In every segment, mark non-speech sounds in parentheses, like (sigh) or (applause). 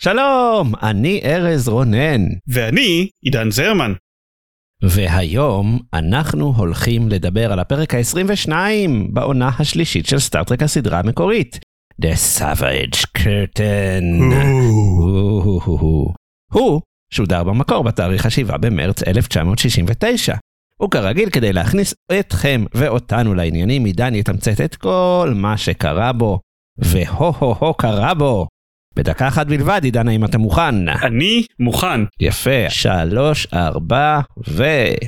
שלום, אני ארז רונן, ואני עידן זרמן. והיום אנחנו הולכים לדבר על הפרק ה-22 בעונה השלישית של סטארט-טרק הסדרה המקורית, The Savage Curtain. הוא שודר במקור בתאריך ה-7 במרץ 1969. וכרגיל, כדי להכניס אתכם ואותנו לעניינים, עידן יתמצת את כל מה שקרה בו, והו-הו-הו קרה בו. בדקה אחת בלבד, עידן, האם אתה מוכן? אני מוכן. יפה. שלוש, ארבע, ו...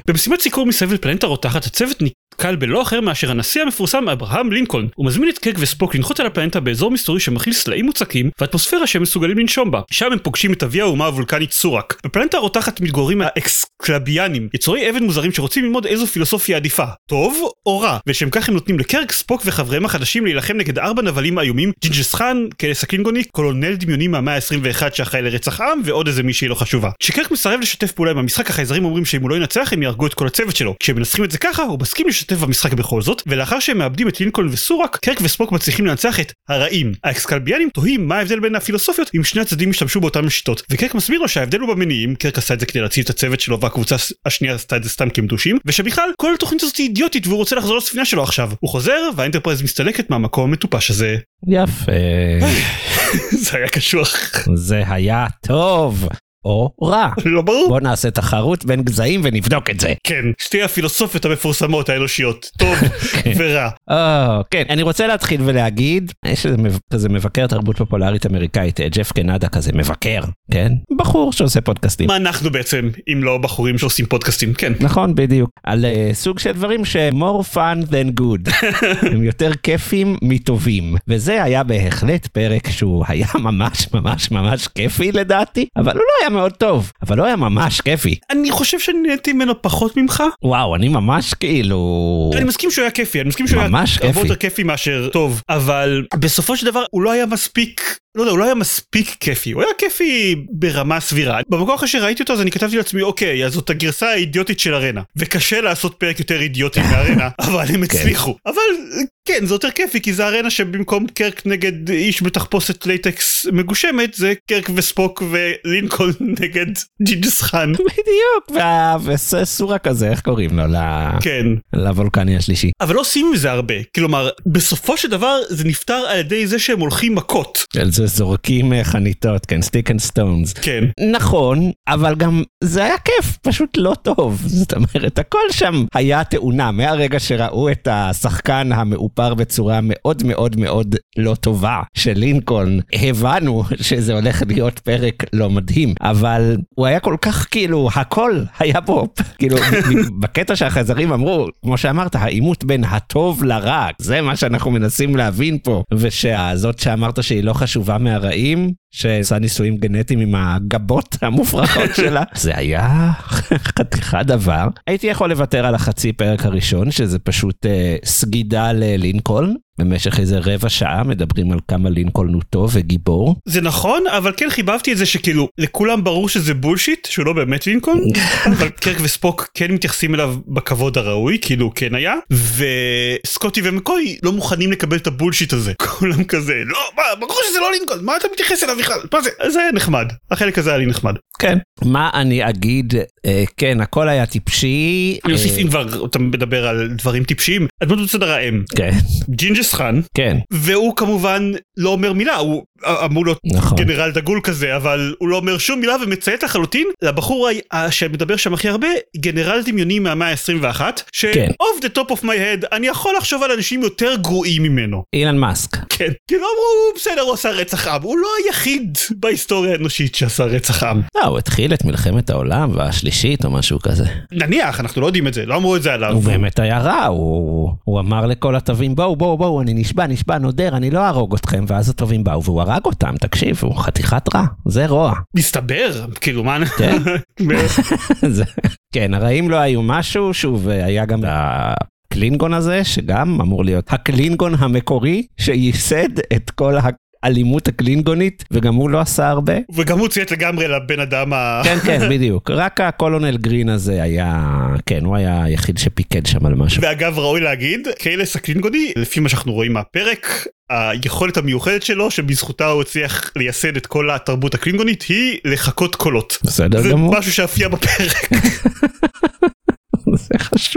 במשימת סיקור מסביב לפלנטה רותחת, הצוות נתקל בלא אחר מאשר הנשיא המפורסם אברהם לינקולן. הוא מזמין את קרק וספוק לנחות על הפלנטה באזור מסתורי שמכיל סלעים מוצקים ואטמוספירה שהם מסוגלים לנשום בה. שם הם פוגשים את אבי האומה הוולקנית סורק. בפלנטה הרותחת מתגוררים האקסקלביאנים, יצורי אבן מוזרים שרוצים ללמוד איזו פילוסופיה עדיפה, טוב או רע, ושם כך הם נותנים לקרק, ספוק וחבריהם החדשים להילחם נגד ארבע נבלים איומים, ג'ינג'ס חאן, קלס הקלינגוני, קולונל דמיוני מהמאה ה-21 שאחראי לרצח עם, ועוד איזה מישהי לא חשובה. כשקרק מסרב לשתף פעולה עם המשחק, החייזרים אומרים שאם הוא לא ינצח הם יהרגו את כל הצוות שלו. כשהם מנסחים את זה ככה, הוא מסכים לשתף במשחק בכל זאת, ולאחר שהם מאבדים את לינקולן וסורק, קרק וספוק מצליחים לנצח את הרעים. האקסקלביאנים תוהים מה ההבדל בין הפילוסופיות אם שני הצדדים השתמשו באותן שיטות, וקרק מסביר לו שההבדל הוא במניעים, קרק עשה את זה כדי להציל את הצוות שלו והקבוצה השנייה עשתה את זה סתם כי הם דושים, ושבכלל כל התוכנית הזאת היא אידיוטית והוא רוצה לחזור לספינה שלו עכשיו. הוא חוזר והאנטרפרייז מסתלקת מהמקום המטופש הזה. יפה. (laughs) זה היה קשוח. זה היה טוב. או רע. לא ברור. בוא נעשה תחרות בין גזעים ונבדוק את זה. כן, שתי הפילוסופיות המפורסמות האנושיות, טוב (laughs) ורע. או, כן, אני רוצה להתחיל ולהגיד, יש איזה מבקר תרבות פופולרית אמריקאית, אה, ג'ף קנדה כזה, מבקר, כן? בחור שעושה פודקאסטים. מה אנחנו בעצם, אם לא בחורים שעושים פודקאסטים, כן. נכון, בדיוק. על uh, סוג של דברים ש- more fun than good. (laughs) הם יותר כיפים מטובים. וזה היה בהחלט פרק שהוא היה ממש ממש ממש כיפי לדעתי, אבל הוא לא היה מאוד טוב, אבל לא היה ממש כיפי. אני חושב שאני נהניתי ממנו פחות ממך. וואו, אני ממש כאילו... אני מסכים שהוא היה כיפי, אני מסכים שהוא היה ממש הרבה. יותר כיפי מאשר טוב, אבל בסופו של דבר הוא לא היה מספיק, לא יודע, הוא לא היה מספיק כיפי, הוא היה כיפי ברמה סבירה. במקור אחרי שראיתי אותו אז אני כתבתי לעצמי, אוקיי, אז זאת הגרסה האידיוטית של ארנה, וקשה לעשות פרק יותר אידיוטי מארנה, (laughs) אבל הם הצליחו. אבל כן, זה יותר כיפי, כי זה ארנה שבמקום קרק נגד איש בתחפושת latex מגושמת, זה קרק וספוק ולינקולן (laughs) נגד ג'ינג'ס חאן. בדיוק, וסורק כזה, איך קוראים לו? כן. לוולקני השלישי. אבל לא עושים עם זה הרבה. כלומר, בסופו של דבר זה נפתר על ידי זה שהם הולכים מכות. על זה זורקים אה, חניתות, כן, sticks and stones. כן. נכון, אבל גם זה היה כיף, פשוט לא טוב. זאת אומרת, הכל שם היה תאונה. מהרגע שראו את השחקן המאופר בצורה מאוד מאוד מאוד לא טובה של לינקולן, הבנו שזה הולך להיות פרק לא מדהים, אבל הוא היה כל כך כאילו, הכל היה בו, כאילו, בקטע שהחייזרים אמרו, כמו שאמרת, העימות בין הטוב לרע, זה מה שאנחנו מנסים להבין פה, ושהזאת שאמרת שהיא לא חשובה מהרעים, שעושה ניסויים גנטיים עם הגבות (laughs) המופרכות שלה. (laughs) זה היה (laughs) חתיכת דבר. הייתי יכול לוותר על החצי פרק הראשון, שזה פשוט אה, סגידה ללינקולן. במשך איזה רבע שעה מדברים על כמה לינקולן הוא טוב וגיבור. זה נכון, אבל כן חיבבתי את זה שכאילו, לכולם ברור שזה בולשיט, שהוא לא באמת לינקולן, (laughs) אבל קירק וספוק כן מתייחסים אליו בכבוד הראוי, כאילו הוא כן היה, וסקוטי ומקוי לא מוכנים לקבל את ה bullshit הזה. (laughs) כולם כזה, לא, מה, ברור שזה לא לינקולן, מה אתה מתייחס אליו בכלל? מה זה? זה היה נחמד. החלק הזה היה לי נחמד. כן. מה אני אגיד? אה, כן, הכל היה טיפשי. אני אוסיף, אה, אם כבר אתה מדבר על דברים טיפשיים, הדמות בסדר האם, כן, ג'ינגיס חאן, כן, והוא כמובן לא אומר מילה, הוא אמור להיות נכון. גנרל דגול כזה, אבל הוא לא אומר שום מילה ומציית לחלוטין לבחור שמדבר שם הכי הרבה, גנרל דמיוני מהמאה ה-21, ש- כן. off the top of my head, אני יכול לחשוב על אנשים יותר גרועים ממנו. אילן מאסק. כן. כאילו אמרו, בסדר, הוא עשה רצח עם, הוא לא היחיד בהיסטוריה האנושית שעשה רצח עם. לא, הוא התחיל את מלחמת העולם והשלישית או משהו כזה. נניח, אנחנו לא יודעים את זה, לא אמרו את זה עליו. הוא באמת היה רע, הוא, הוא אמר לכל הטובים בואו בואו בואו אני נשבע נשבע נודר אני לא אהרוג אתכם ואז הטובים באו והוא הרג אותם, תקשיב, הוא חתיכת רע, זה רוע. מסתבר, כאילו מה... כן. (laughs) (laughs) כן, הרעים לא היו משהו, שוב, היה גם הקלינגון הזה, שגם אמור להיות הקלינגון המקורי, שייסד את כל האלימות הקלינגונית, וגם הוא לא עשה הרבה. וגם הוא ציית לגמרי לבן אדם ה... כן, כן, (laughs) בדיוק. רק הקולונל גרין הזה היה, כן, הוא היה היחיד שפיקד שם על משהו. ואגב ראוי להגיד, קיילס הקלינגוני, לפי מה שאנחנו רואים מהפרק, היכולת המיוחדת שלו, שבזכותה הוא הצליח לייסד את כל התרבות הקלינגונית, היא לחקות קולות. בסדר זה גמור, משהו שהופיע בפרק. (laughs)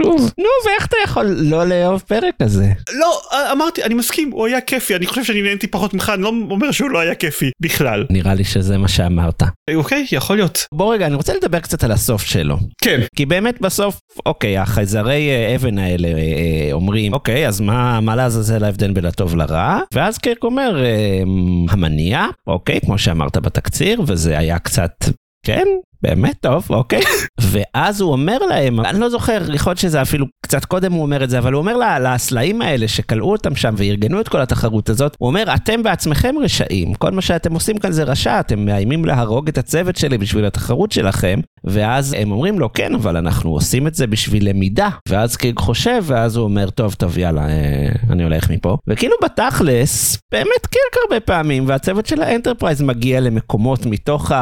זה חשוב. נו, ואיך אתה יכול לא לאהוב פרק כזה? לא, אמרתי, אני מסכים, הוא היה כיפי, אני חושב שאני נהניתי פחות ממך, אני לא אומר שהוא לא היה כיפי בכלל. נראה לי שזה מה שאמרת. אוקיי, יכול להיות. בוא רגע, אני רוצה לדבר קצת על הסוף שלו. כן. כי באמת בסוף, אוקיי, החייזרי אה, אבן האלה אה, אה, אומרים, אוקיי, אז מה, מה לעזאזל ההבדל בין הטוב לרע? ואז קירק אומר, אה, המניע, אוקיי, כמו שאמרת בתקציר, וזה היה קצת, כן, באמת טוב, אוקיי. (laughs) ואז הוא אומר להם, אני לא זוכר, יכול להיות שזה אפילו קצת קודם הוא אומר את זה, אבל הוא אומר לה- לסלעים האלה שכלאו אותם שם וארגנו את כל התחרות הזאת, הוא אומר, אתם בעצמכם רשעים, כל מה שאתם עושים כאן זה רשע, אתם מאיימים להרוג את הצוות שלי בשביל התחרות שלכם, ואז הם אומרים לו, כן, אבל אנחנו עושים את זה בשביל למידה. ואז קירק חושב, ואז הוא אומר, טוב, טוב, יאללה, אה, אני הולך מפה. וכאילו בתכלס, באמת קירק הרבה פעמים, והצוות של האנטרפרייז מגיע למקומות מתוך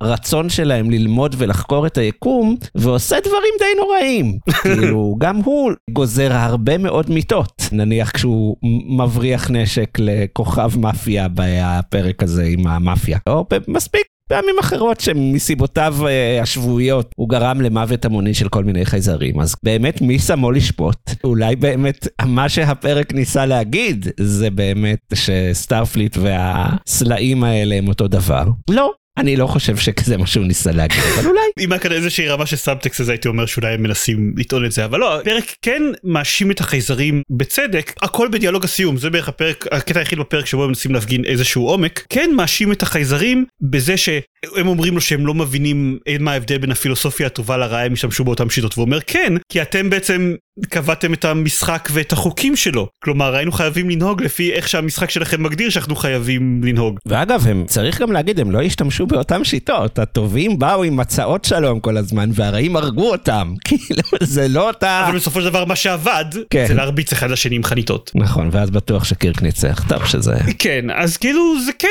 הרצון שלהם ללמוד ולחקור את היקום, ועושה דברים די נוראים. (laughs) כאילו, גם הוא גוזר הרבה מאוד מיטות, נניח כשהוא מבריח נשק לכוכב מאפיה בפרק הזה עם המאפיה. או מספיק פעמים אחרות שמסיבותיו אה, השבועיות הוא גרם למוות המוני של כל מיני חייזרים. אז באמת מי שמו לשפוט? אולי באמת מה שהפרק ניסה להגיד זה באמת שסטארפליט והסלעים האלה הם אותו דבר. לא. אני לא חושב שזה מה שהוא ניסה להגיד, אבל אולי. (laughs) אם היה כאן איזושהי רמה של סאבטקסט אז הייתי אומר שאולי הם מנסים לטעון את זה אבל לא הפרק כן מאשים את החייזרים בצדק הכל בדיאלוג הסיום זה בערך הפרק הקטע היחיד בפרק שבו הם מנסים להפגין איזשהו עומק כן מאשים את החייזרים בזה שהם אומרים לו שהם לא מבינים מה ההבדל בין הפילוסופיה הטובה לרעה הם השתמשו באותם שיטות והוא אומר כן כי אתם בעצם קבעתם את המשחק ואת החוקים שלו כלומר היינו חייבים לנהוג לפי איך שהמשחק שלכם מגדיר שאנחנו חייבים לנהוג. ואגב, הם, צריך גם להגיד, הם לא השתמשו באותן שיטות. הטובים באו עם הצעות שלום כל הזמן, והרעים הרגו אותם. (laughs) כאילו, זה לא אותה... אבל בסופו של דבר מה שעבד כן. זה להרביץ אחד לשני עם חניתות. נכון, ואז בטוח שקירק ניצח. טוב שזה... כן אז כאילו זה כן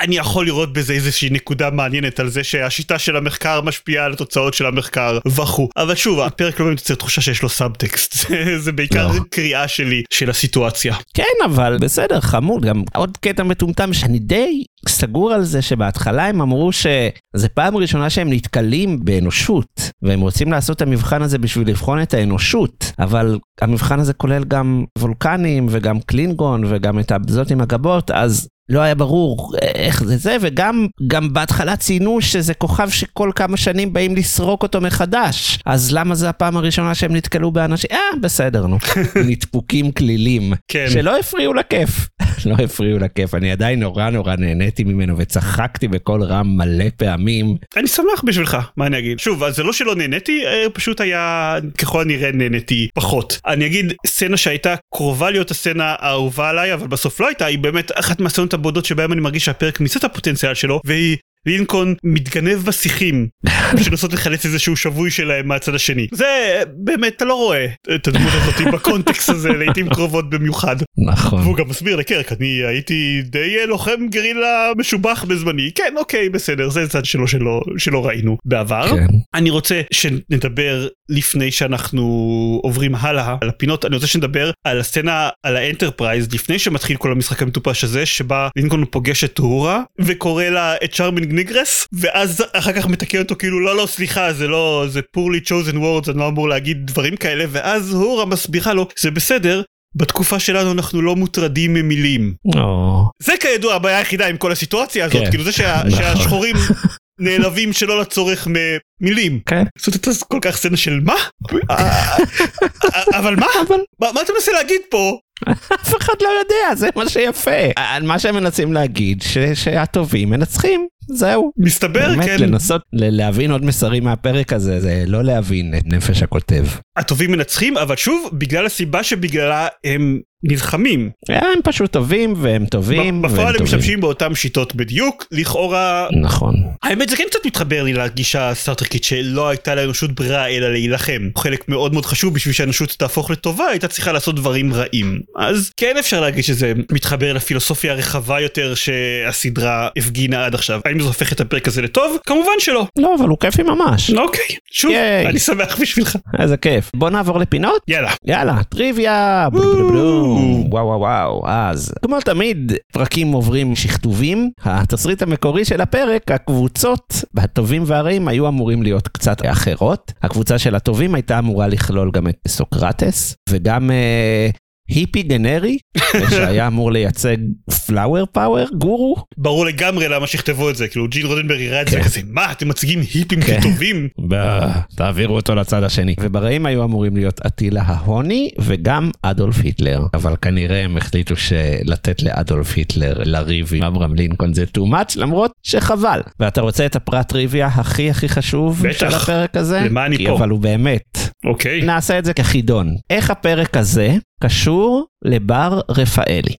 אני יכול לראות בזה איזושהי נקודה מעניינת על זה שהשיטה של המחקר משפיעה על התוצאות של המחקר וכו' אבל שוב הפרק לא באמת יוצר תחושה שיש לו סאבטקסט זה, (laughs) זה בעיקר לא. קריאה שלי של הסיטואציה. כן, אבל בסדר, חמוד. גם עוד קטע מטומטם שאני די סגור על זה שבהתחלה הם אמרו שזה פעם ראשונה שהם נתקלים באנושות, והם רוצים לעשות את המבחן הזה בשביל לבחון את האנושות, אבל המבחן הזה כולל גם וולקנים וגם קלינגון וגם את הזאת עם הגבות, אז לא היה ברור איך זה זה, וגם גם בהתחלה ציינו שזה כוכב שכל כמה שנים באים לסרוק אותו מחדש. אז למה זה הפעם הראשונה שהם נתקלו באנשים? אה, בסדר, נו. (laughs) נדפוקים כלילים. כן. שלא הפריעו לכיף. לא הפריעו לכיף. אני עדיין נורא נורא נהניתי ממנו וצחקתי בקול רם מלא פעמים. אני שמח בשבילך מה אני אגיד שוב זה לא שלא נהניתי אה, פשוט היה ככל הנראה נהניתי פחות אני אגיד סצנה שהייתה קרובה להיות הסצנה האהובה עליי אבל בסוף לא הייתה היא באמת אחת מהסצנות הבודדות שבהם אני מרגיש שהפרק מיצה את הפוטנציאל שלו והיא. לינקולן מתגנב בשיחים (laughs) בשביל לנסות לחלץ איזשהו שבוי שלהם מהצד השני זה באמת אתה לא רואה את הדמות הזאת בקונטקסט הזה (laughs) לעיתים קרובות במיוחד נכון. והוא גם מסביר לקירק אני הייתי די אה, לוחם גרילה משובח בזמני כן אוקיי בסדר זה צד שלו שלא שלא ראינו בעבר כן. אני רוצה שנדבר לפני שאנחנו עוברים הלאה על הפינות אני רוצה שנדבר על הסצנה על האנטרפרייז לפני שמתחיל כל המשחק המטופש הזה שבה לינקולן פוגש את אוהורה וקורא לה את charming negress ואז אחר כך מתקן אותו כאילו לא לא סליחה זה לא זה poorly chosen words אני לא אמור להגיד דברים כאלה ואז אוהורה מסבירה לו זה בסדר. בתקופה שלנו אנחנו לא מוטרדים ממילים. או, זה כידוע הבעיה היחידה עם כל הסיטואציה הזאת, כן. כאילו זה שה, (laughs) נכון. שהשחורים נעלבים שלא לצורך ממילים. כן. זאת הייתה כל כך סצנה של מה? אה, אבל מה? אבל מה מה אתה מנסה להגיד פה? אף אחד לא יודע, זה מה שיפה. מה שהם מנסים להגיד, שהטובים מנצחים. זהו. מסתבר, באמת, כן, לנסות ל- להבין עוד מסרים מהפרק הזה, זה לא להבין את נפש הכותב. הטובים מנצחים, אבל שוב, בגלל הסיבה שבגללה הם נלחמים. הם פשוט טובים והם טובים והם בפועל הם טובים. משתמשים באותם שיטות בדיוק, לכאורה... נכון. האמת זה כן קצת מתחבר לי לגישה הסטארטרקית שלא הייתה לאנושות ברירה אלא להילחם. חלק מאוד מאוד חשוב בשביל שהאנושות תהפוך לטובה הייתה צריכה לעשות דברים רעים. אז כן אפשר להגיד שזה מתחבר לפילוסופיה הרחבה יותר שהסדרה הפגינה עד עכשיו. האם זה הופך את הפרק הזה לטוב? כמובן שלא. לא, אבל הוא כיפי ממש. אוקיי, שוב, ייי. אני שמח בשבילך. איזה כיף. בוא נעבור לפינות? יאללה. יאללה, טריוויה! וואו וואו וואו. אז, כמו תמיד, פרקים עוברים שכתובים. התסריט המקורי של הפרק, הקבוצות, הטובים והרעים, היו אמורים להיות קצת אחרות. הקבוצה של הטובים הייתה אמורה לכלול גם את סוקרטס, וגם אה, היפי גנרי, שהיה אמור לייצג פלאואר פאוור, גורו. ברור לגמרי למה שכתבו את זה, כאילו ג'ין רודנברג יראה את זה כן. כזה, מה אתם מציגים היפים כן. כטובים? תעבירו אותו לצד השני. וברעים היו אמורים להיות אטילה ההוני וגם אדולף היטלר. אבל כנראה הם החליטו שלתת לאדולף היטלר לריב עם אברהם לינקולן זה too much, למרות שחבל. ואתה רוצה את הפרט טריוויה הכי הכי חשוב. של הפרק הזה? למה אני כי פה? אבל הוא באמת. אוקיי. נעשה את זה כחידון. איך הפרק הזה קשור לבר רפאלי?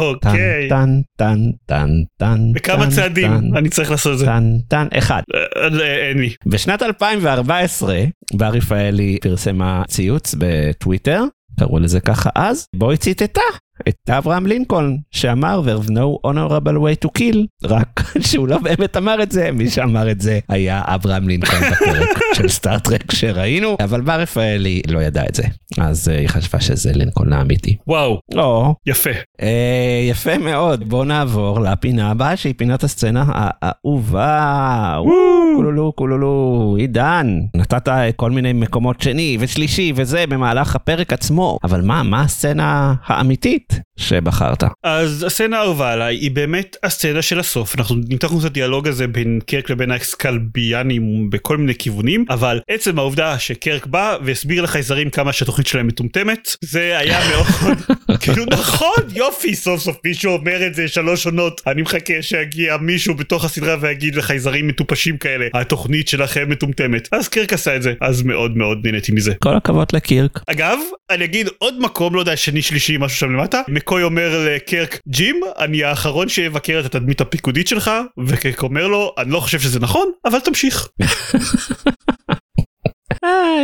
אוקיי. טן טן טן טן. בכמה טן, צעדים טן, אני צריך לעשות את זה? טן טן אחד. אה, אה, אין לי. בשנת 2014 בר רפאלי פרסמה ציוץ בטוויטר, קראו לזה ככה אז, בו היא ציטטה את אברהם לינקולן שאמר there's no honorable way to kill, רק (laughs) שהוא לא באמת אמר את זה, מי שאמר את זה היה אברהם לינקולן בפרק (laughs) של סטאר טרק שראינו, אבל בר רפאלי לא ידעה את זה, אז אה, היא חשבה שזה לינקולן האמיתי. וואו, או, יפה. אה, יפה מאוד, בוא נעבור לפינה הבאה שהיא פינת הסצנה האהובה. וואו, קולולו קולולו, עידן, נתת כל מיני מקומות שני ושלישי וזה במהלך הפרק עצמו, אבל מה, מה הסצנה האמיתית שבחרת? אז הסצנה האהובה עליי היא באמת הסצנה של הסוף אנחנו ניתחנו את הדיאלוג הזה בין קרק לבין האקסקלביאנים בכל מיני כיוונים אבל עצם העובדה שקרק בא והסביר לחייזרים כמה שהתוכנית שלהם מטומטמת זה היה מאוד (laughs) כאילו נכון יופי סוף סוף מישהו אומר את זה שלוש עונות אני מחכה שיגיע מישהו בתוך הסדרה ויגיד לחייזרים מטופשים כאלה התוכנית שלכם מטומטמת אז קרק עשה את זה אז מאוד מאוד נהניתי מזה. כל הכבוד לקירק. אגב, אני אגיד עוד מקום, לא יודע, שני שלישי, משהו שם למטה, מקוי אומר לקרק, ג'ים, אני האחרון שיבקר את התדמית הפיקודית שלך, וקרק אומר לו, אני לא חושב שזה נכון, אבל תמשיך. (laughs)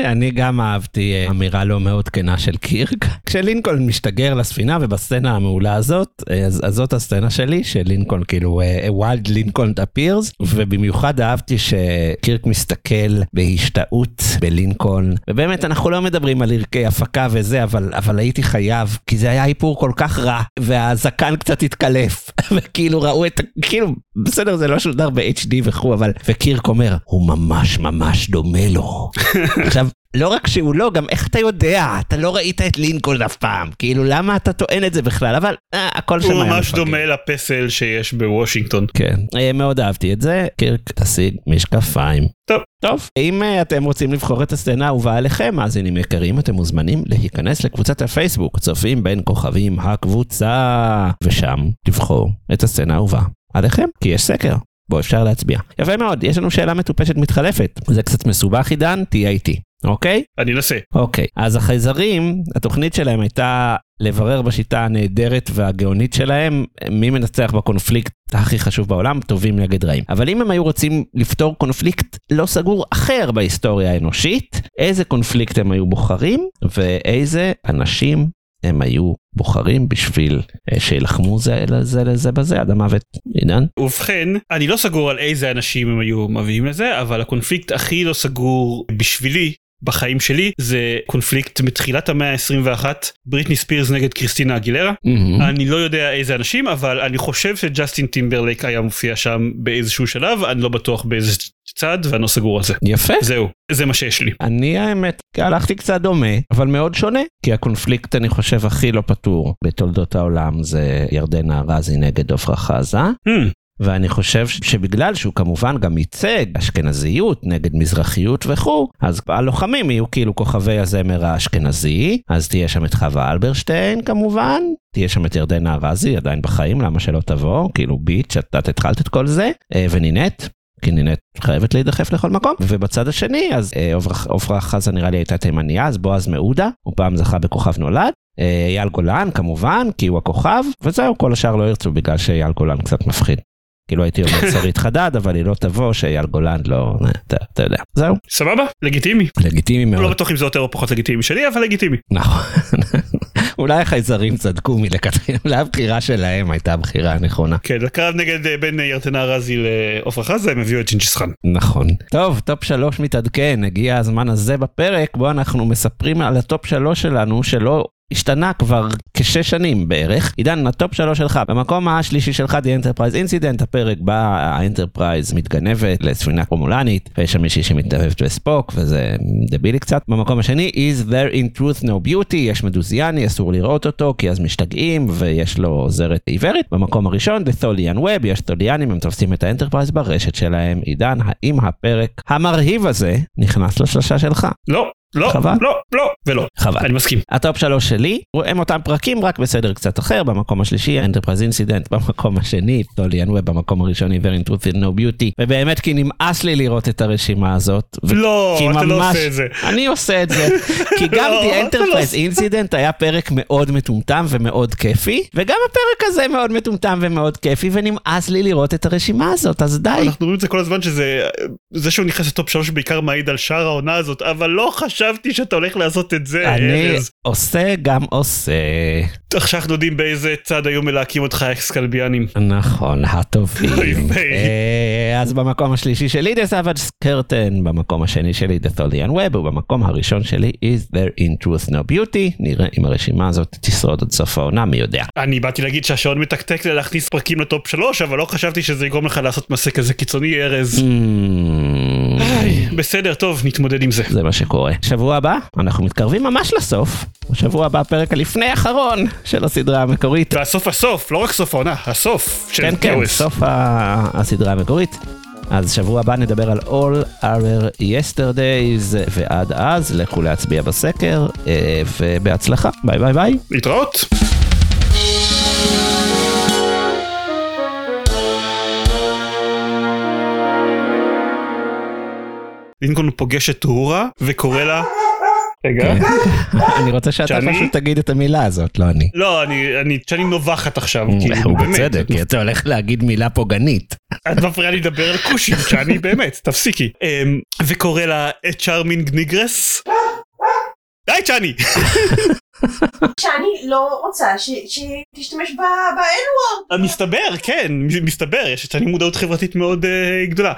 אני גם אהבתי אה, אמירה לא מאוד כנה של קירק. (laughs) כשלינקולן משתגר לספינה ובסצנה המעולה הזאת, אה, אז, אז זאת הסצנה שלי, שלינקולן כאילו, אה, a wild לינקולן appears, ובמיוחד אהבתי שקירק מסתכל בהשתאות בלינקולן, ובאמת אנחנו לא מדברים על ערכי הפקה וזה, אבל, אבל הייתי חייב, כי זה היה איפור כל כך רע, והזקן קצת התקלף, (laughs) וכאילו ראו את, כאילו, בסדר זה לא שודר ב-HD וכו', אבל, וקירק אומר, הוא ממש ממש דומה לו. (laughs) עכשיו, לא רק שהוא לא, גם איך אתה יודע? אתה לא ראית את לינקולן אף פעם. כאילו, למה אתה טוען את זה בכלל? אבל אה, הכל שם הוא היה ממש מפגר. דומה לפסל שיש בוושינגטון. כן, אה, מאוד אהבתי את זה. קירק, תשיג משקפיים. טוב. טוב, אם אה, אתם רוצים לבחור את הסצנה האהובה עליכם, מאזינים יקרים, אתם מוזמנים להיכנס לקבוצת הפייסבוק, צופים בין כוכבים הקבוצה, ושם לבחור את הסצנה האהובה עליכם, כי יש סקר. בו אפשר להצביע. יפה מאוד, יש לנו שאלה מטופשת מתחלפת. זה קצת מסובך עידן, תהיה איתי, אוקיי? אני אנסה. אוקיי, אז החייזרים, התוכנית שלהם הייתה לברר בשיטה הנהדרת והגאונית שלהם מי מנצח בקונפליקט הכי חשוב בעולם, טובים נגד רעים. אבל אם הם היו רוצים לפתור קונפליקט לא סגור אחר בהיסטוריה האנושית, איזה קונפליקט הם היו בוחרים ואיזה אנשים הם היו בוחרים בשביל אה, שילחמו זה לזה לזה בזה עד המוות. עידן? ובכן, אני לא סגור על איזה אנשים הם היו מביאים לזה, אבל הקונפליקט הכי לא סגור בשבילי בחיים שלי זה קונפליקט מתחילת המאה ה-21 בריטני ספירס נגד קריסטינה אגילרה. אני לא יודע איזה אנשים אבל אני חושב שג'סטין טימברלייק היה מופיע שם באיזשהו שלב אני לא בטוח באיזה צד ואני לא סגור על זה. יפה. זהו זה מה שיש לי. אני האמת הלכתי קצת דומה אבל מאוד שונה כי הקונפליקט אני חושב הכי לא פתור בתולדות העולם זה ירדנה ארזי נגד עפרה חזה Hmm, ואני חושב שבגלל שהוא כמובן גם ייצג אשכנזיות נגד מזרחיות וכו', אז הלוחמים יהיו כאילו כוכבי הזמר האשכנזי, אז תהיה שם את חווה אלברשטיין כמובן, תהיה שם את ירדנה ארזי, עדיין בחיים, למה שלא תבוא? כאילו ביץ', את התחלת את כל זה, אה, כי נינט חייבת להידחף לכל מקום. ובצד השני אז אה, עופרה חזה נראה לי הייתה תימניה אז בועז מעודה הוא פעם זכה בכוכב נולד. אה, אייל גולן כמובן כי הוא הכוכב וזהו כל השאר לא ירצו בגלל שאייל גולן קצת מפחיד. כאילו הייתי אומר (laughs) שרית חדד אבל היא לא תבוא שאייל גולן לא אתה, אתה יודע. זהו. סבבה? לגיטימי. לגיטימי מאוד. לא בטוח אם זה יותר או פחות לגיטימי שלי אבל לגיטימי. נכון אולי החייזרים צדקו מלכתחילה אולי הבחירה שלהם הייתה הבחירה הנכונה. כן הקרב נגד אה, בין ירדנה ארזי לעופרה חזה הם הביאו את ג'ינגיס חאן. נכון. טוב טופ שלוש מתעדכן הגיע הזמן הזה בפרק בו אנחנו מספרים על הטופ שלוש שלנו שלא השתנה כבר כשש שנים בערך. עידן, הטופ שלוש שלך, במקום השלישי שלך, The Enterprise Incident, הפרק בה האנטרפרייז מתגנבת לספינה רומולנית, ויש שם מישהי שמתאהבת בספוק, וזה דבילי קצת. במקום השני, Is there in truth no beauty, יש מדוזיאני, אסור לראות אותו, כי אז משתגעים, ויש לו עוזרת עיוורת. במקום הראשון, The Tholian Web, יש תוליאנים, הם תופסים את האנטרפרייז ברשת שלהם. עידן, האם הפרק המרהיב הזה נכנס לשלושה שלך? לא. לא, חבל. לא, לא ולא. חבל. אני מסכים. הטופ שלוש שלי, הם אותם פרקים רק בסדר קצת אחר, במקום השלישי, Enterprise Incident במקום השני, Tholian Web במקום הראשון, Is There in Truth No Beauty, ובאמת כי נמאס לי לראות את הרשימה הזאת. לא, אתה ממש... לא עושה את זה. אני עושה את זה. (laughs) כי גם לא, The Enterprise לא Incident היה פרק מאוד מטומטם ומאוד כיפי, וגם הפרק הזה מאוד מטומטם ומאוד כיפי, ונמאס לי לראות את הרשימה הזאת, אז די. אנחנו רואים את זה כל הזמן שזה, זה שהוא נכנס לטופ שלוש בעיקר מעיד על שאר העונה הזאת, אבל לא חשב חשבתי שאתה הולך לעשות את זה, אני ארז. עושה גם עושה. עכשיו אנחנו יודעים באיזה צד היו מלהקים אותך אקסקלביאנים. נכון, הטובים. אה, אז במקום השלישי שלי The Savage Skirton, במקום השני שלי The Tholian Web, ובמקום הראשון שלי Is There in Truth No Beauty. נראה אם הרשימה הזאת תשרוד עד סוף העונה, מי יודע. אני באתי להגיד שהשעון מתקתק להכניס פרקים לטופ שלוש, אבל לא חשבתי שזה יגרום לך לעשות מעשה כזה קיצוני, ארז. Hmm. בסדר, טוב, נתמודד עם זה. זה מה שקורה. שבוע הבא, אנחנו מתקרבים ממש לסוף. בשבוע הבא הפרק הלפני האחרון של הסדרה המקורית. והסוף הסוף, לא רק סוף העונה, הסוף של כן, כן, סוף הסדרה המקורית. אז שבוע הבא נדבר על All Our Yesterdays, ועד אז לכו להצביע בסקר, אה, ובהצלחה. ביי ביי ביי. להתראות. לינקולן פוגש את אוהורה וקורא לה רגע. כן. (laughs) אני רוצה שאתה פשוט תגיד את המילה הזאת, לא אני. לא, אני, צ'אני נובחת עכשיו, כאילו, באמת. בצדק, כי אתה הולך להגיד מילה פוגענית. את מפריעה לי לדבר על כושים, צ'אני, באמת, תפסיקי. אמ, וקורא לה charming negress. די צ'אני! (laughs) שאני לא רוצה שתשתמש ב-N-word. מסתבר, כן, מסתבר, יש אצלנו מודעות חברתית מאוד גדולה.